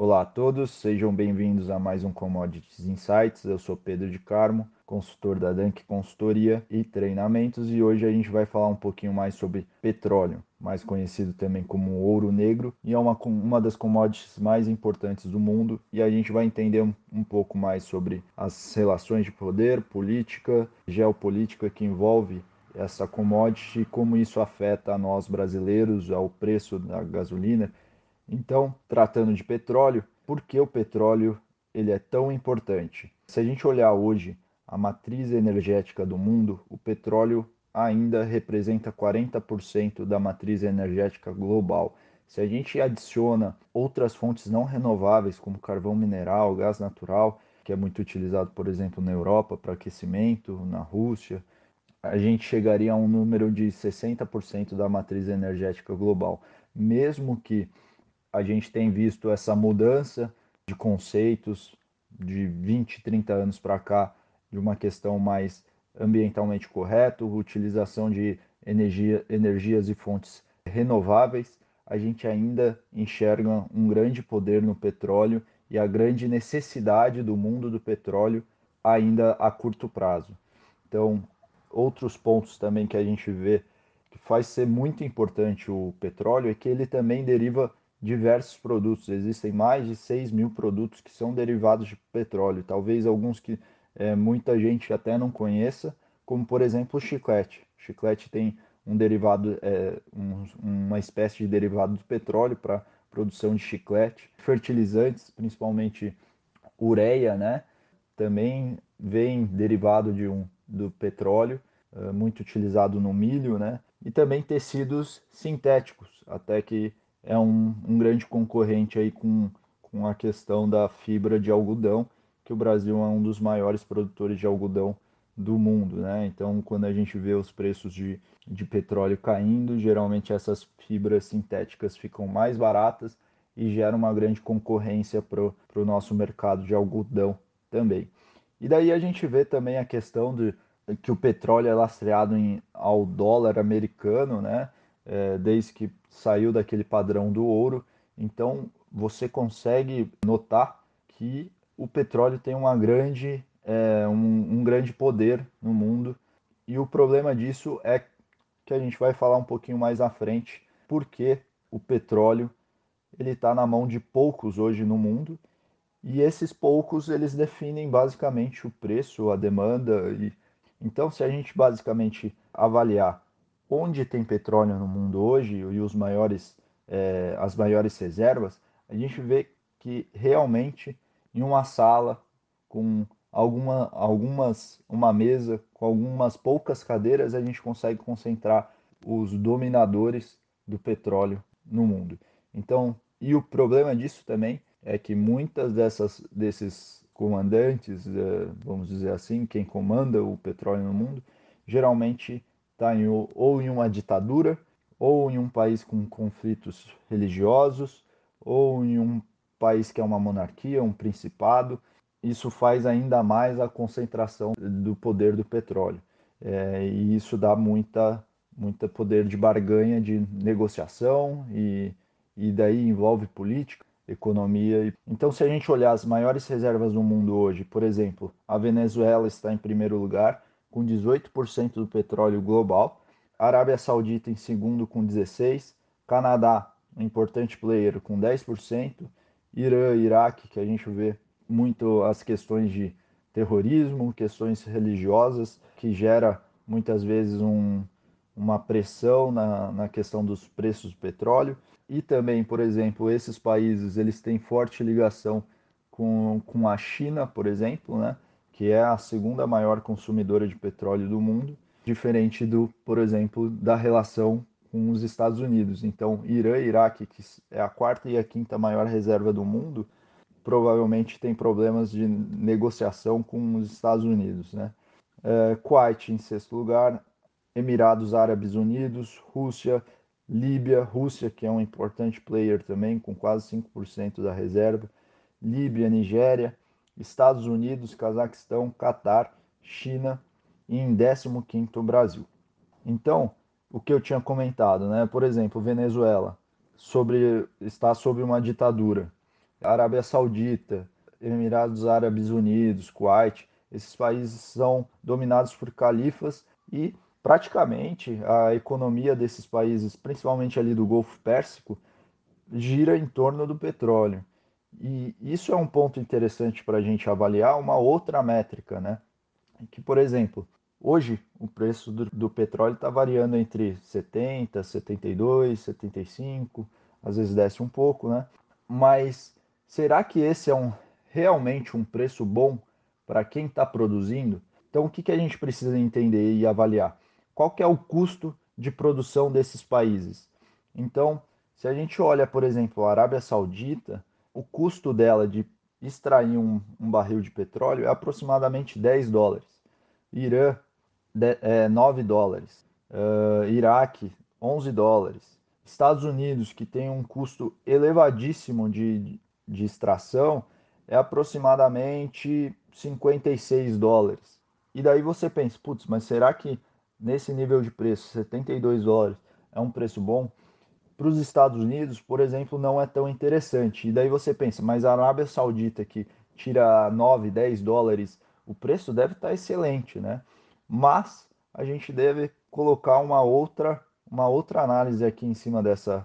Olá a todos, sejam bem-vindos a mais um Commodities Insights. Eu sou Pedro de Carmo, consultor da Dank Consultoria e Treinamentos, e hoje a gente vai falar um pouquinho mais sobre petróleo, mais conhecido também como ouro negro, e é uma, uma das commodities mais importantes do mundo, e a gente vai entender um, um pouco mais sobre as relações de poder, política, geopolítica que envolve essa commodity e como isso afeta a nós brasileiros, ao preço da gasolina então, tratando de petróleo, por que o petróleo ele é tão importante? Se a gente olhar hoje a matriz energética do mundo, o petróleo ainda representa 40% da matriz energética global. Se a gente adiciona outras fontes não renováveis, como carvão mineral, gás natural, que é muito utilizado, por exemplo, na Europa para aquecimento, na Rússia, a gente chegaria a um número de 60% da matriz energética global. Mesmo que a gente tem visto essa mudança de conceitos de 20, 30 anos para cá, de uma questão mais ambientalmente correta, utilização de energia, energias e fontes renováveis, a gente ainda enxerga um grande poder no petróleo e a grande necessidade do mundo do petróleo ainda a curto prazo. Então, outros pontos também que a gente vê que faz ser muito importante o petróleo é que ele também deriva diversos produtos. Existem mais de 6 mil produtos que são derivados de petróleo, talvez alguns que é, muita gente até não conheça, como por exemplo o chiclete. O chiclete tem um derivado, é, um, uma espécie de derivado do petróleo para produção de chiclete. Fertilizantes, principalmente ureia, né? Também vem derivado de um, do petróleo, é, muito utilizado no milho, né? E também tecidos sintéticos, até que é um, um grande concorrente aí com, com a questão da fibra de algodão, que o Brasil é um dos maiores produtores de algodão do mundo, né? Então, quando a gente vê os preços de, de petróleo caindo, geralmente essas fibras sintéticas ficam mais baratas e gera uma grande concorrência para o nosso mercado de algodão também. E daí a gente vê também a questão de que o petróleo é lastreado em, ao dólar americano, né? É, desde que saiu daquele padrão do ouro. Então você consegue notar que o petróleo tem uma grande, é, um, um grande poder no mundo. E o problema disso é que a gente vai falar um pouquinho mais à frente, porque o petróleo ele está na mão de poucos hoje no mundo e esses poucos eles definem basicamente o preço, a demanda e então se a gente basicamente avaliar onde tem petróleo no mundo hoje e os maiores, é, as maiores reservas, a gente vê que realmente em uma sala com alguma, algumas, uma mesa com algumas poucas cadeiras, a gente consegue concentrar os dominadores do petróleo no mundo. Então, e o problema disso também é que muitas dessas desses comandantes, é, vamos dizer assim, quem comanda o petróleo no mundo, geralmente está em, ou em uma ditadura, ou em um país com conflitos religiosos, ou em um país que é uma monarquia, um principado. Isso faz ainda mais a concentração do poder do petróleo. É, e isso dá muita, muita poder de barganha, de negociação, e, e daí envolve política, economia. Então, se a gente olhar as maiores reservas do mundo hoje, por exemplo, a Venezuela está em primeiro lugar, com 18% do petróleo global, Arábia Saudita em segundo com 16%, Canadá, um importante player, com 10%, Irã, Iraque, que a gente vê muito as questões de terrorismo, questões religiosas, que gera muitas vezes um, uma pressão na, na questão dos preços do petróleo. E também, por exemplo, esses países eles têm forte ligação com, com a China, por exemplo, né? Que é a segunda maior consumidora de petróleo do mundo, diferente do, por exemplo, da relação com os Estados Unidos. Então, Irã e Iraque, que é a quarta e a quinta maior reserva do mundo, provavelmente tem problemas de negociação com os Estados Unidos. Né? É, Kuwait em sexto lugar, Emirados Árabes Unidos, Rússia, Líbia, Rússia, que é um importante player também, com quase 5% da reserva, Líbia, Nigéria, Estados Unidos, Cazaquistão, Catar, China e em 15º Brasil. Então, o que eu tinha comentado, né? Por exemplo, Venezuela sobre está sob uma ditadura. Arábia Saudita, Emirados Árabes Unidos, Kuwait, esses países são dominados por califas e praticamente a economia desses países, principalmente ali do Golfo Pérsico, gira em torno do petróleo. E isso é um ponto interessante para a gente avaliar uma outra métrica, né? Que, por exemplo, hoje o preço do, do petróleo está variando entre 70, 72, 75, às vezes desce um pouco, né? Mas será que esse é um, realmente um preço bom para quem está produzindo? Então, o que, que a gente precisa entender e avaliar? Qual que é o custo de produção desses países? Então, se a gente olha, por exemplo, a Arábia Saudita, o custo dela de extrair um, um barril de petróleo é aproximadamente 10 dólares. Irã, de, é, 9 dólares. Uh, Iraque, 11 dólares. Estados Unidos, que tem um custo elevadíssimo de, de extração, é aproximadamente 56 dólares. E daí você pensa, putz, mas será que nesse nível de preço, 72 dólares, é um preço bom? Para os Estados Unidos, por exemplo, não é tão interessante. E daí você pensa, mas a Arábia Saudita que tira 9, 10 dólares, o preço deve estar tá excelente, né? Mas a gente deve colocar uma outra, uma outra análise aqui em cima dessa,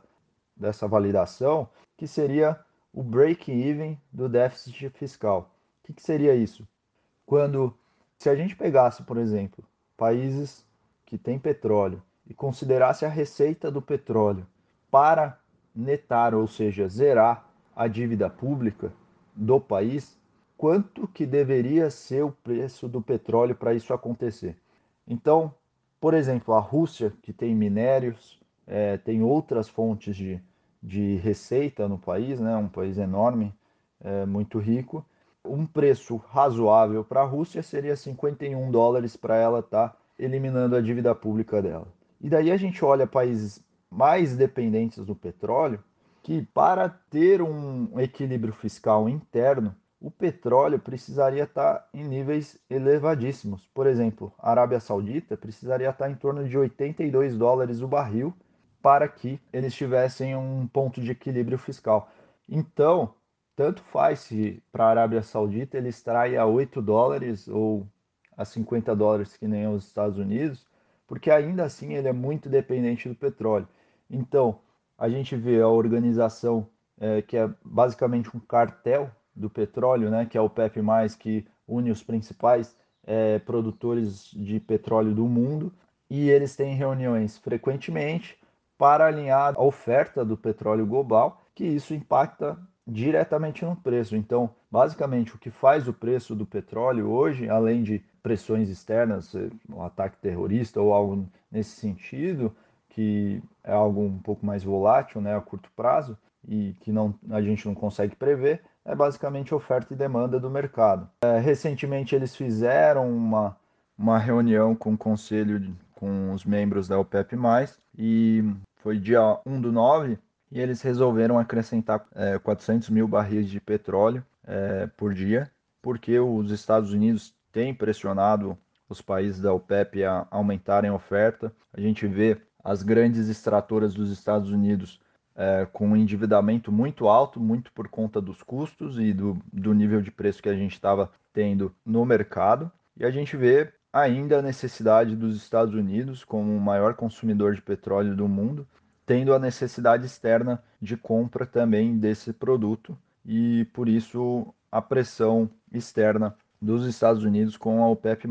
dessa validação, que seria o break-even do déficit fiscal. O que, que seria isso? Quando, se a gente pegasse, por exemplo, países que têm petróleo e considerasse a receita do petróleo para netar, ou seja, zerar a dívida pública do país, quanto que deveria ser o preço do petróleo para isso acontecer. Então, por exemplo, a Rússia, que tem minérios, é, tem outras fontes de, de receita no país, né, um país enorme, é, muito rico, um preço razoável para a Rússia seria 51 dólares para ela estar tá eliminando a dívida pública dela. E daí a gente olha países mais dependentes do petróleo, que para ter um equilíbrio fiscal interno, o petróleo precisaria estar em níveis elevadíssimos. Por exemplo, a Arábia Saudita precisaria estar em torno de 82 dólares o barril para que eles tivessem um ponto de equilíbrio fiscal. Então, tanto faz se para a Arábia Saudita ele extrai a 8 dólares ou a 50 dólares que nem os Estados Unidos, porque ainda assim ele é muito dependente do petróleo. Então, a gente vê a organização é, que é basicamente um cartel do petróleo, né, que é o PEP+, que une os principais é, produtores de petróleo do mundo, e eles têm reuniões frequentemente para alinhar a oferta do petróleo global, que isso impacta diretamente no preço. Então, basicamente, o que faz o preço do petróleo hoje, além de pressões externas, um ataque terrorista ou algo nesse sentido, que é algo um pouco mais volátil, né, a curto prazo, e que não, a gente não consegue prever, é basicamente oferta e demanda do mercado. É, recentemente eles fizeram uma, uma reunião com o conselho, de, com os membros da OPEP+, e foi dia 1 do 9, e eles resolveram acrescentar é, 400 mil barris de petróleo é, por dia, porque os Estados Unidos têm pressionado os países da OPEP a aumentarem a oferta. A gente vê as grandes extratoras dos Estados Unidos é, com um endividamento muito alto, muito por conta dos custos e do, do nível de preço que a gente estava tendo no mercado. E a gente vê ainda a necessidade dos Estados Unidos, como o maior consumidor de petróleo do mundo, tendo a necessidade externa de compra também desse produto e por isso a pressão externa dos Estados Unidos com a OPEP+.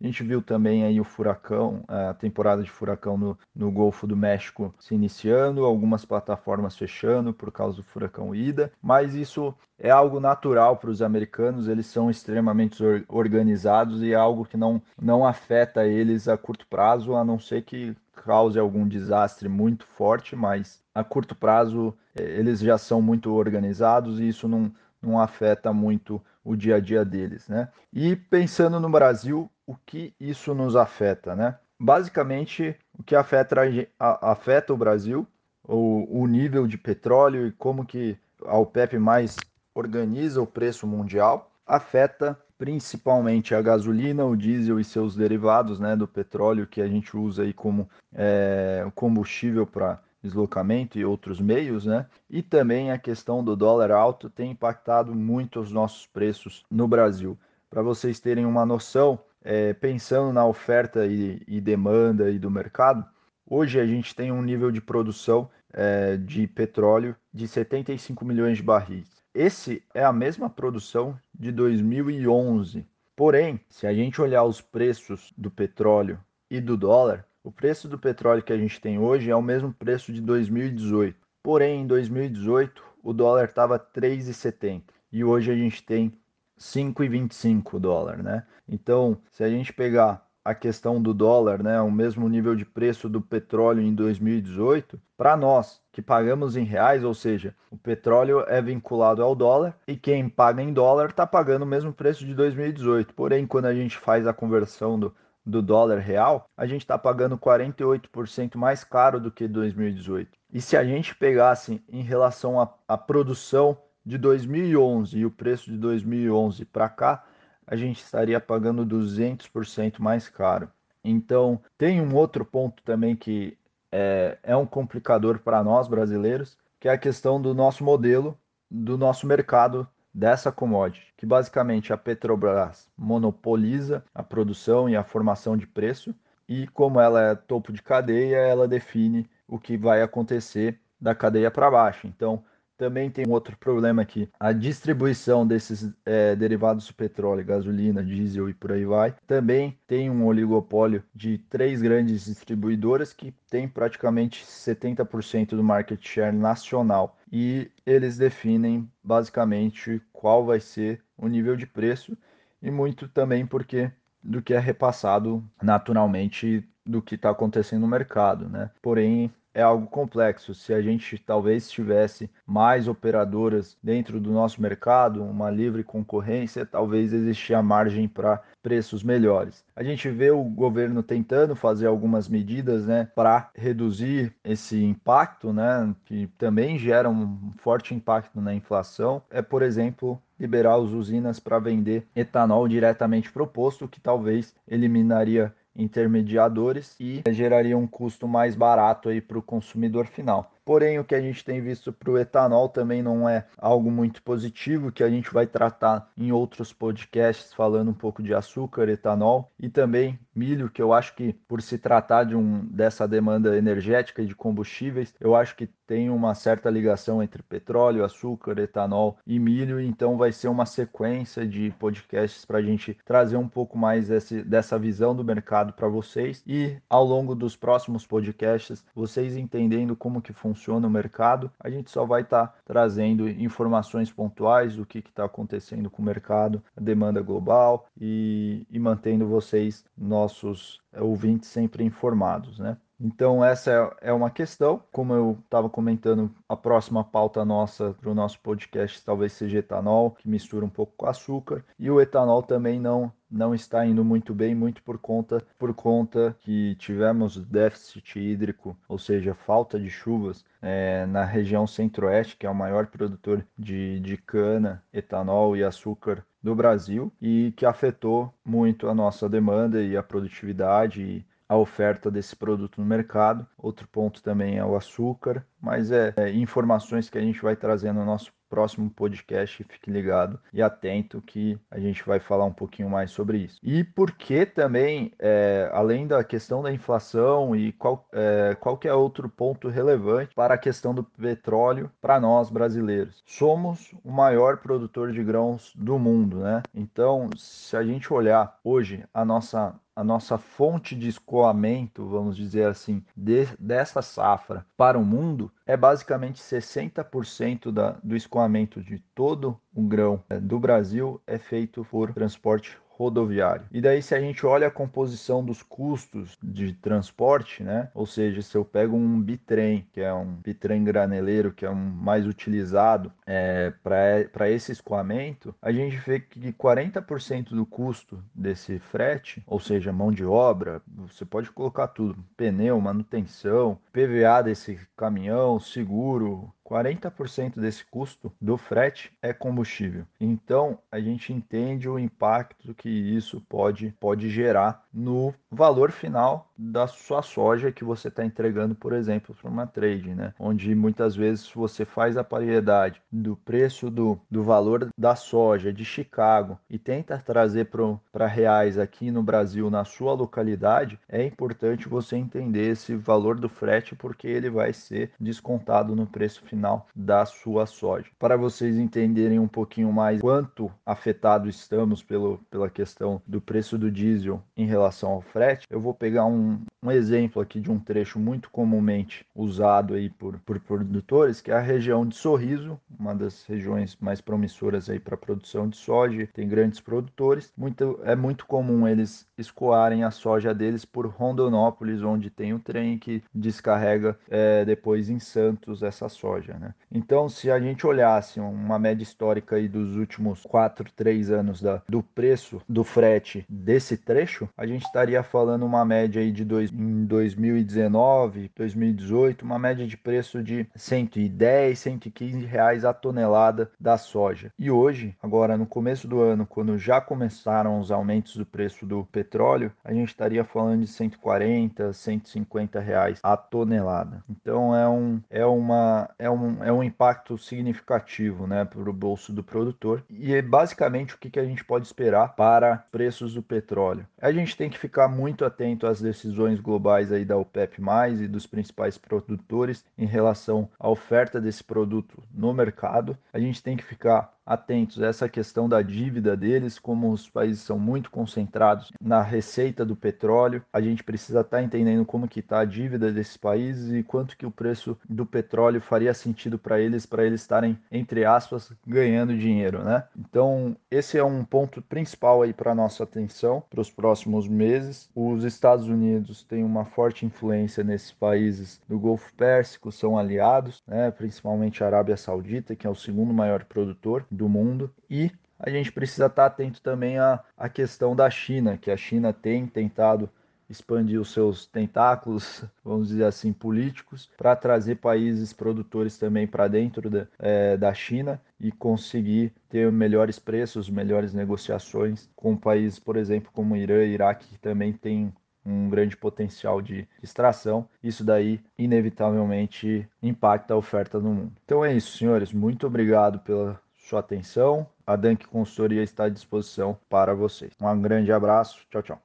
A gente viu também aí o furacão, a temporada de furacão no, no Golfo do México se iniciando, algumas plataformas fechando por causa do furacão Ida, mas isso é algo natural para os americanos, eles são extremamente organizados e é algo que não, não afeta eles a curto prazo, a não ser que cause algum desastre muito forte, mas a curto prazo eh, eles já são muito organizados e isso não, não afeta muito o dia a dia deles, né? E pensando no Brasil, o que isso nos afeta, né? Basicamente, o que afeta, afeta o Brasil, o, o nível de petróleo e como que a OPEP mais organiza o preço mundial, afeta principalmente a gasolina, o diesel e seus derivados, né, do petróleo que a gente usa aí como é, combustível para deslocamento e outros meios, né? E também a questão do dólar alto tem impactado muito os nossos preços no Brasil. Para vocês terem uma noção, é, pensando na oferta e, e, demanda e do mercado, hoje a gente tem um nível de produção é, de petróleo de 75 milhões de barris. Esse é a mesma produção de 2011. Porém, se a gente olhar os preços do petróleo e do dólar, o preço do petróleo que a gente tem hoje é o mesmo preço de 2018. Porém, em 2018, o dólar estava 3,70 e hoje a gente tem 5,25 dólar, né? Então, se a gente pegar a questão do dólar, né, o mesmo nível de preço do petróleo em 2018, para nós que pagamos em reais, ou seja, o petróleo é vinculado ao dólar e quem paga em dólar está pagando o mesmo preço de 2018. Porém, quando a gente faz a conversão do, do dólar real, a gente está pagando 48% mais caro do que 2018. E se a gente pegasse em relação à produção de 2011 e o preço de 2011 para cá, a gente estaria pagando 200% mais caro. Então, tem um outro ponto também que é, é um complicador para nós brasileiros, que é a questão do nosso modelo, do nosso mercado dessa commodity, que basicamente a Petrobras monopoliza a produção e a formação de preço, e como ela é topo de cadeia, ela define o que vai acontecer da cadeia para baixo. Então, também tem um outro problema aqui. A distribuição desses é, derivados do petróleo, gasolina, diesel e por aí vai, também tem um oligopólio de três grandes distribuidoras que tem praticamente 70% do market share nacional. E eles definem basicamente qual vai ser o nível de preço e muito também porque do que é repassado naturalmente do que está acontecendo no mercado, né? Porém, é algo complexo. Se a gente talvez tivesse mais operadoras dentro do nosso mercado, uma livre concorrência, talvez existia margem para preços melhores. A gente vê o governo tentando fazer algumas medidas, né, para reduzir esse impacto, né, que também gera um forte impacto na inflação. É, por exemplo, liberar as usinas para vender etanol diretamente proposto, que talvez eliminaria intermediadores e geraria um custo mais barato aí para o consumidor final. Porém, o que a gente tem visto para o etanol também não é algo muito positivo, que a gente vai tratar em outros podcasts falando um pouco de açúcar, etanol e também milho, que eu acho que por se tratar de um dessa demanda energética e de combustíveis, eu acho que tem uma certa ligação entre petróleo, açúcar, etanol e milho, então vai ser uma sequência de podcasts para a gente trazer um pouco mais esse, dessa visão do mercado para vocês. E ao longo dos próximos podcasts vocês entendendo como que funciona funciona o mercado, a gente só vai estar tá trazendo informações pontuais do que está acontecendo com o mercado, a demanda global e, e mantendo vocês, nossos ouvintes, sempre informados, né? Então, essa é, é uma questão. Como eu estava comentando, a próxima pauta nossa para o nosso podcast talvez seja etanol, que mistura um pouco com açúcar. E o etanol também não, não está indo muito bem, muito por conta, por conta que tivemos déficit hídrico, ou seja, falta de chuvas é, na região centro-oeste, que é o maior produtor de, de cana, etanol e açúcar do Brasil, e que afetou muito a nossa demanda e a produtividade. A oferta desse produto no mercado. Outro ponto também é o açúcar, mas é, é informações que a gente vai trazer no nosso próximo podcast. Fique ligado e atento que a gente vai falar um pouquinho mais sobre isso. E por que também, é, além da questão da inflação e qual, é, qualquer outro ponto relevante para a questão do petróleo para nós brasileiros. Somos o maior produtor de grãos do mundo, né? Então, se a gente olhar hoje a nossa a nossa fonte de escoamento, vamos dizer assim, de, dessa safra para o mundo é basicamente 60% da, do escoamento de todo o grão é, do Brasil é feito por transporte rodoviário. E daí, se a gente olha a composição dos custos de transporte, né? Ou seja, se eu pego um bitrem, que é um bitrem graneleiro, que é um mais utilizado é, para esse escoamento, a gente vê que 40% do custo desse frete, ou seja, mão de obra, você pode colocar tudo: pneu, manutenção, PVA desse caminhão, seguro, 40% desse custo do frete é combustível. Então, a gente entende o impacto que isso pode, pode gerar no valor final da sua soja que você está entregando, por exemplo, para uma trade, né? Onde muitas vezes você faz a paridade do preço do, do valor da soja de Chicago e tenta trazer para reais aqui no Brasil, na sua localidade, é importante você entender esse valor do frete porque ele vai ser descontado no preço final da sua soja. Para vocês entenderem um pouquinho mais quanto afetado estamos pelo, pela questão do preço do diesel em relação ao frete, eu vou pegar um, um exemplo aqui de um trecho muito comumente usado aí por, por produtores, que é a região de Sorriso, uma das regiões mais promissoras aí para produção de soja, tem grandes produtores. Muito, é muito comum eles escoarem a soja deles por Rondonópolis, onde tem o trem que descarrega é, depois em Santos essa soja. Né? Então, se a gente olhasse uma média histórica aí dos últimos 4, 3 anos da, do preço do frete desse trecho, a gente estaria falando uma média aí de dois, em 2019, 2018, uma média de preço de 110, 115 reais a tonelada da soja. E hoje, agora no começo do ano, quando já começaram os aumentos do preço do petróleo, a gente estaria falando de 140, 150 reais a tonelada. Então é um, é uma, é é um impacto significativo né, para o bolso do produtor. E é basicamente o que, que a gente pode esperar para preços do petróleo. A gente tem que ficar muito atento às decisões globais aí da OPEP+, e dos principais produtores em relação à oferta desse produto no mercado. A gente tem que ficar atentos a essa questão da dívida deles, como os países são muito concentrados na receita do petróleo, a gente precisa estar tá entendendo como que está a dívida desses países e quanto que o preço do petróleo faria sentido para eles, para eles estarem, entre aspas, ganhando dinheiro, né? Então, esse é um ponto principal aí para nossa atenção para os próximos meses. Os Estados Unidos têm uma forte influência nesses países do Golfo Pérsico, são aliados, né? principalmente a Arábia Saudita, que é o segundo maior produtor do mundo e a gente precisa estar atento também à, à questão da China, que a China tem tentado expandir os seus tentáculos, vamos dizer assim, políticos, para trazer países produtores também para dentro da, é, da China e conseguir ter melhores preços, melhores negociações com países, por exemplo, como Irã e Iraque, que também tem um grande potencial de extração. Isso daí, inevitavelmente, impacta a oferta no mundo. Então é isso, senhores. Muito obrigado pela sua atenção. A Dank Consultoria está à disposição para vocês. Um grande abraço. Tchau, tchau.